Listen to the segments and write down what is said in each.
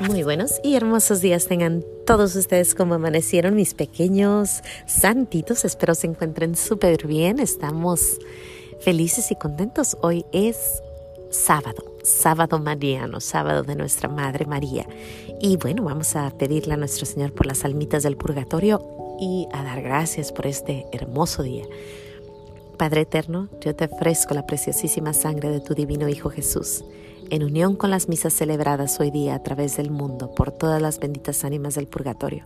Muy buenos y hermosos días tengan todos ustedes como amanecieron mis pequeños santitos. Espero se encuentren súper bien. Estamos felices y contentos. Hoy es sábado, sábado mariano, sábado de nuestra Madre María. Y bueno, vamos a pedirle a nuestro Señor por las almitas del purgatorio y a dar gracias por este hermoso día. Padre eterno, yo te ofrezco la preciosísima sangre de tu divino Hijo Jesús en unión con las misas celebradas hoy día a través del mundo por todas las benditas ánimas del purgatorio,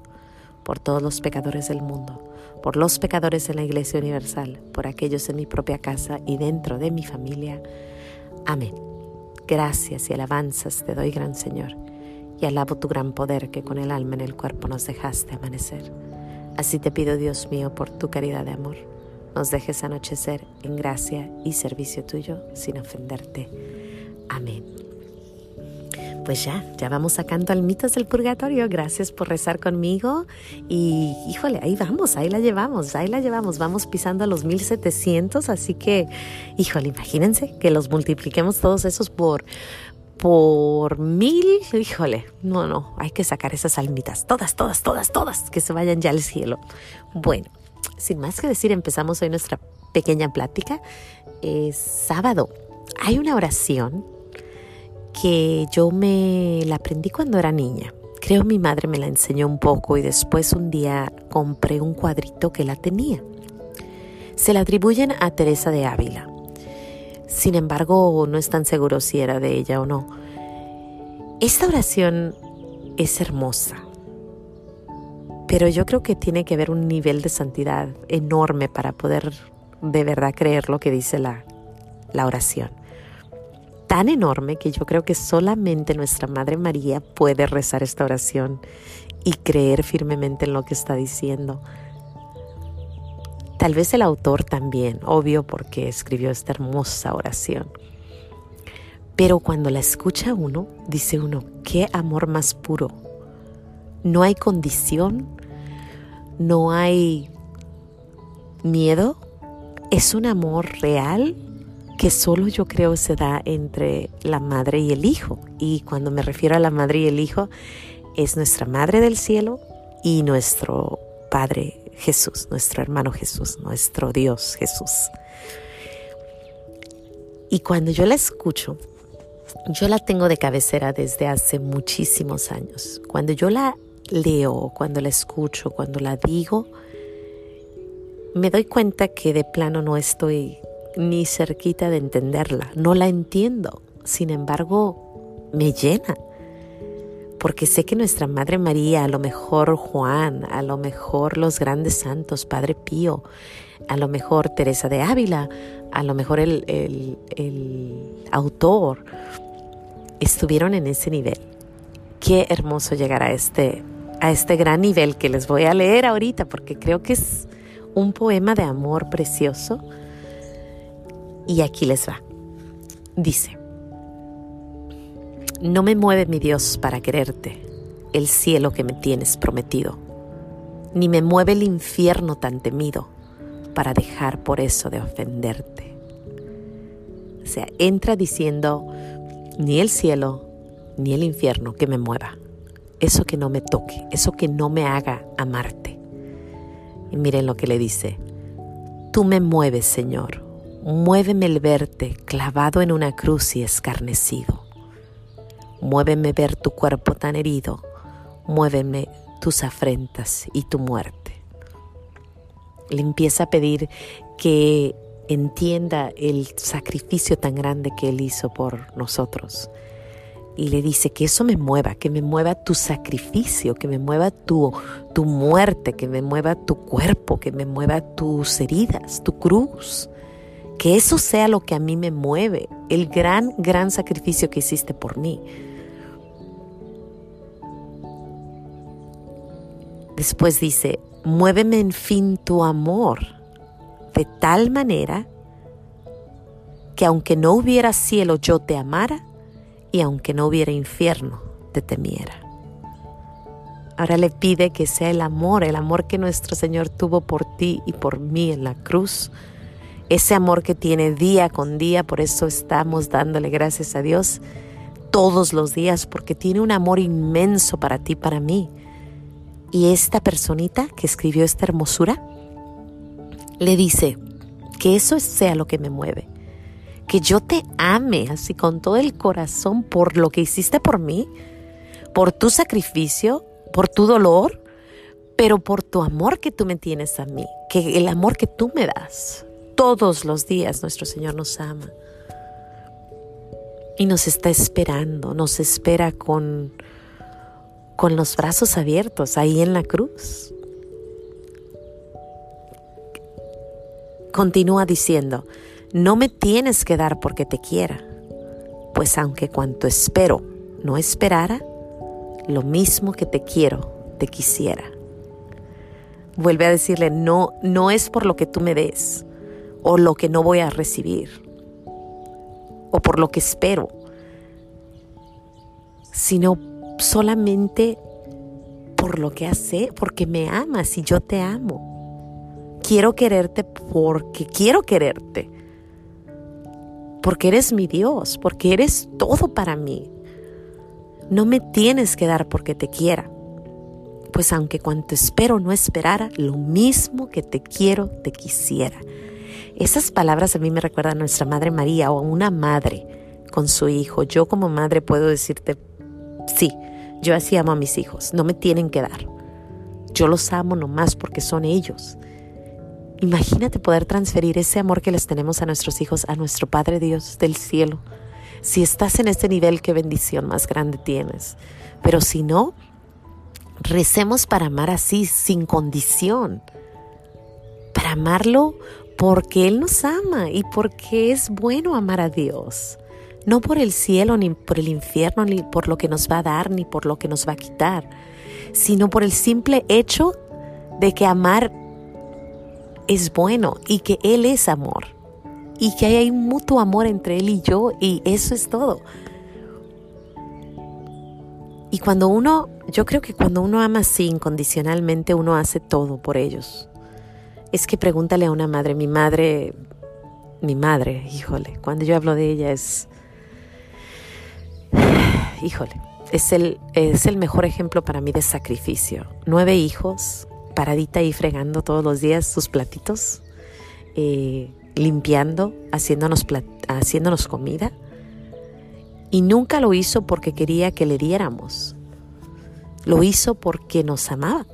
por todos los pecadores del mundo, por los pecadores en la Iglesia Universal, por aquellos en mi propia casa y dentro de mi familia. Amén. Gracias y alabanzas te doy, gran Señor, y alabo tu gran poder que con el alma en el cuerpo nos dejaste amanecer. Así te pido, Dios mío, por tu caridad de amor, nos dejes anochecer en gracia y servicio tuyo sin ofenderte. Amén. Pues ya, ya vamos sacando almitas del purgatorio. Gracias por rezar conmigo. Y híjole, ahí vamos, ahí la llevamos, ahí la llevamos. Vamos pisando a los 1700. Así que, híjole, imagínense que los multipliquemos todos esos por, por mil. Híjole, no, no, hay que sacar esas almitas. Todas, todas, todas, todas. Que se vayan ya al cielo. Bueno, sin más que decir, empezamos hoy nuestra pequeña plática. Es sábado. Hay una oración que yo me la aprendí cuando era niña. Creo mi madre me la enseñó un poco y después un día compré un cuadrito que la tenía. Se la atribuyen a Teresa de Ávila. Sin embargo, no es tan seguro si era de ella o no. Esta oración es hermosa, pero yo creo que tiene que haber un nivel de santidad enorme para poder de verdad creer lo que dice la, la oración tan enorme que yo creo que solamente nuestra Madre María puede rezar esta oración y creer firmemente en lo que está diciendo. Tal vez el autor también, obvio porque escribió esta hermosa oración. Pero cuando la escucha uno, dice uno, qué amor más puro. No hay condición, no hay miedo, es un amor real que solo yo creo se da entre la madre y el hijo. Y cuando me refiero a la madre y el hijo, es nuestra madre del cielo y nuestro Padre Jesús, nuestro hermano Jesús, nuestro Dios Jesús. Y cuando yo la escucho, yo la tengo de cabecera desde hace muchísimos años. Cuando yo la leo, cuando la escucho, cuando la digo, me doy cuenta que de plano no estoy ni cerquita de entenderla. No la entiendo. Sin embargo, me llena. Porque sé que nuestra Madre María, a lo mejor Juan, a lo mejor los grandes santos, Padre Pío, a lo mejor Teresa de Ávila, a lo mejor el, el autor, estuvieron en ese nivel. Qué hermoso llegar a este, a este gran nivel que les voy a leer ahorita, porque creo que es un poema de amor precioso y aquí les va. Dice, no me mueve mi Dios para quererte, el cielo que me tienes prometido, ni me mueve el infierno tan temido para dejar por eso de ofenderte. O sea, entra diciendo, ni el cielo, ni el infierno que me mueva, eso que no me toque, eso que no me haga amarte. Y miren lo que le dice, tú me mueves, Señor, Muéveme el verte clavado en una cruz y escarnecido. Muéveme ver tu cuerpo tan herido. Muéveme tus afrentas y tu muerte. Le empieza a pedir que entienda el sacrificio tan grande que Él hizo por nosotros. Y le dice que eso me mueva, que me mueva tu sacrificio, que me mueva tu, tu muerte, que me mueva tu cuerpo, que me mueva tus heridas, tu cruz que eso sea lo que a mí me mueve, el gran, gran sacrificio que hiciste por mí. Después dice, muéveme en fin tu amor de tal manera que aunque no hubiera cielo yo te amara y aunque no hubiera infierno te temiera. Ahora le pide que sea el amor, el amor que nuestro Señor tuvo por ti y por mí en la cruz, ese amor que tiene día con día, por eso estamos dándole gracias a Dios, todos los días porque tiene un amor inmenso para ti, para mí. Y esta personita que escribió esta hermosura le dice que eso sea lo que me mueve. Que yo te ame así con todo el corazón por lo que hiciste por mí, por tu sacrificio, por tu dolor, pero por tu amor que tú me tienes a mí, que el amor que tú me das. Todos los días nuestro Señor nos ama y nos está esperando, nos espera con, con los brazos abiertos ahí en la cruz. Continúa diciendo, no me tienes que dar porque te quiera, pues aunque cuanto espero no esperara, lo mismo que te quiero, te quisiera. Vuelve a decirle, no, no es por lo que tú me des o lo que no voy a recibir o por lo que espero, sino solamente por lo que hace, porque me amas y yo te amo. Quiero quererte porque quiero quererte. Porque eres mi Dios, porque eres todo para mí. No me tienes que dar porque te quiera. Pues aunque cuanto espero no esperara, lo mismo que te quiero, te quisiera. Esas palabras a mí me recuerdan a nuestra Madre María o a una madre con su hijo. Yo como madre puedo decirte, sí, yo así amo a mis hijos, no me tienen que dar. Yo los amo nomás porque son ellos. Imagínate poder transferir ese amor que les tenemos a nuestros hijos a nuestro Padre Dios del cielo. Si estás en este nivel, qué bendición más grande tienes. Pero si no, recemos para amar así, sin condición. Para amarlo porque Él nos ama y porque es bueno amar a Dios. No por el cielo, ni por el infierno, ni por lo que nos va a dar, ni por lo que nos va a quitar, sino por el simple hecho de que amar es bueno y que Él es amor y que hay un mutuo amor entre Él y yo y eso es todo. Y cuando uno, yo creo que cuando uno ama así incondicionalmente, uno hace todo por ellos. Es que pregúntale a una madre, mi madre, mi madre, híjole, cuando yo hablo de ella es, híjole, es el, es el mejor ejemplo para mí de sacrificio. Nueve hijos, paradita y fregando todos los días sus platitos, eh, limpiando, haciéndonos, haciéndonos comida. Y nunca lo hizo porque quería que le diéramos. Lo hizo porque nos amaba.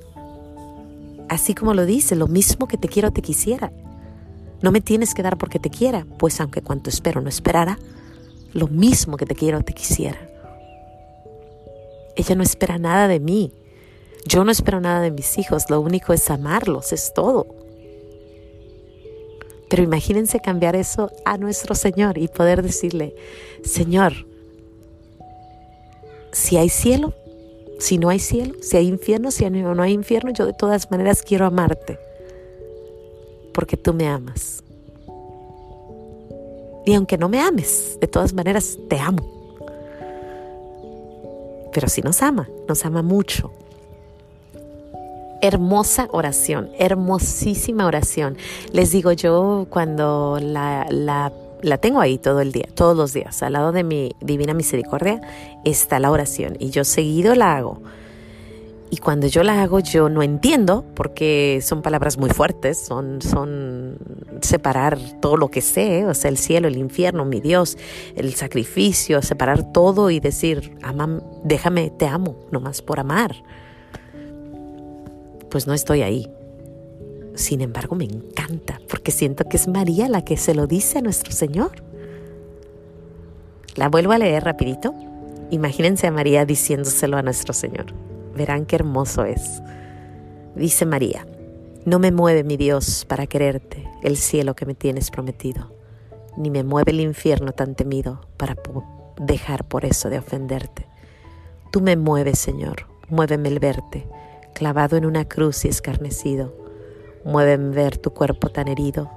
Así como lo dice, lo mismo que te quiero te quisiera. No me tienes que dar porque te quiera, pues aunque cuanto espero no esperara, lo mismo que te quiero te quisiera. Ella no espera nada de mí. Yo no espero nada de mis hijos, lo único es amarlos, es todo. Pero imagínense cambiar eso a nuestro Señor y poder decirle, Señor, si hay cielo, si no hay cielo, si hay infierno, si no hay infierno, yo de todas maneras quiero amarte, porque tú me amas. Y aunque no me ames, de todas maneras te amo. Pero si nos ama, nos ama mucho. Hermosa oración, hermosísima oración. Les digo yo cuando la, la la tengo ahí todo el día, todos los días. Al lado de mi divina misericordia está la oración y yo seguido la hago. Y cuando yo la hago yo no entiendo porque son palabras muy fuertes, son, son separar todo lo que sé, o sea, el cielo, el infierno, mi Dios, el sacrificio, separar todo y decir, ama, déjame, te amo, nomás por amar. Pues no estoy ahí. Sin embargo, me encanta porque siento que es María la que se lo dice a nuestro Señor. La vuelvo a leer rapidito. Imagínense a María diciéndoselo a nuestro Señor. Verán qué hermoso es. Dice María, no me mueve mi Dios para quererte el cielo que me tienes prometido, ni me mueve el infierno tan temido para dejar por eso de ofenderte. Tú me mueves, Señor, muéveme el verte, clavado en una cruz y escarnecido Muéveme ver tu cuerpo tan herido,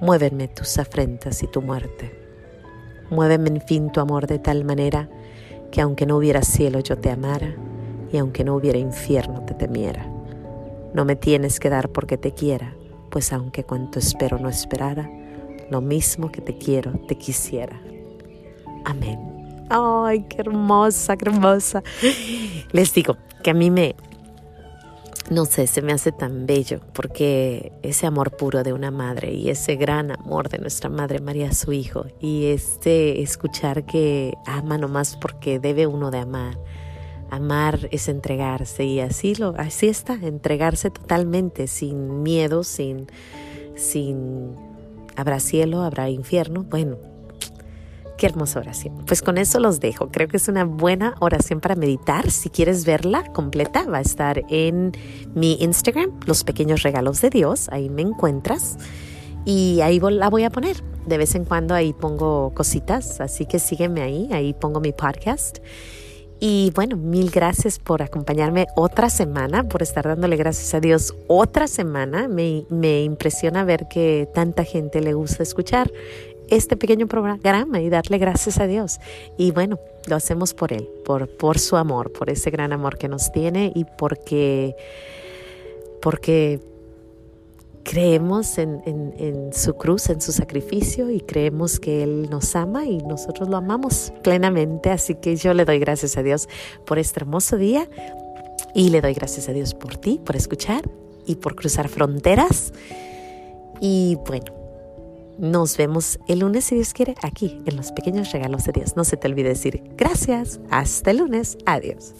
muévenme tus afrentas y tu muerte. Muéveme en fin tu amor de tal manera que aunque no hubiera cielo yo te amara y aunque no hubiera infierno te temiera. No me tienes que dar porque te quiera, pues aunque cuanto espero no esperara, lo mismo que te quiero te quisiera. Amén. Ay, qué hermosa, qué hermosa. Les digo que a mí me, no sé, se me hace tan bello porque ese amor puro de una madre y ese gran amor de nuestra madre María su hijo y este escuchar que ama nomás porque debe uno de amar. Amar es entregarse y así lo así está, entregarse totalmente sin miedo, sin sin habrá cielo, habrá infierno. Bueno, Qué hermosa oración. Pues con eso los dejo. Creo que es una buena oración para meditar. Si quieres verla completa, va a estar en mi Instagram, Los Pequeños Regalos de Dios. Ahí me encuentras. Y ahí la voy a poner. De vez en cuando ahí pongo cositas. Así que sígueme ahí. Ahí pongo mi podcast. Y bueno, mil gracias por acompañarme otra semana, por estar dándole gracias a Dios otra semana. Me, me impresiona ver que tanta gente le gusta escuchar este pequeño programa y darle gracias a Dios. Y bueno, lo hacemos por Él, por, por su amor, por ese gran amor que nos tiene y porque, porque creemos en, en, su cruz, en su sacrificio y creemos que Él nos ama y nosotros lo amamos plenamente. Así que yo le doy gracias a Dios por este hermoso día y le doy gracias a Dios por ti, por escuchar y por cruzar fronteras. Y bueno, nos vemos el lunes, si Dios quiere, aquí en los pequeños regalos de Dios. No se te olvide decir gracias. Hasta el lunes. Adiós.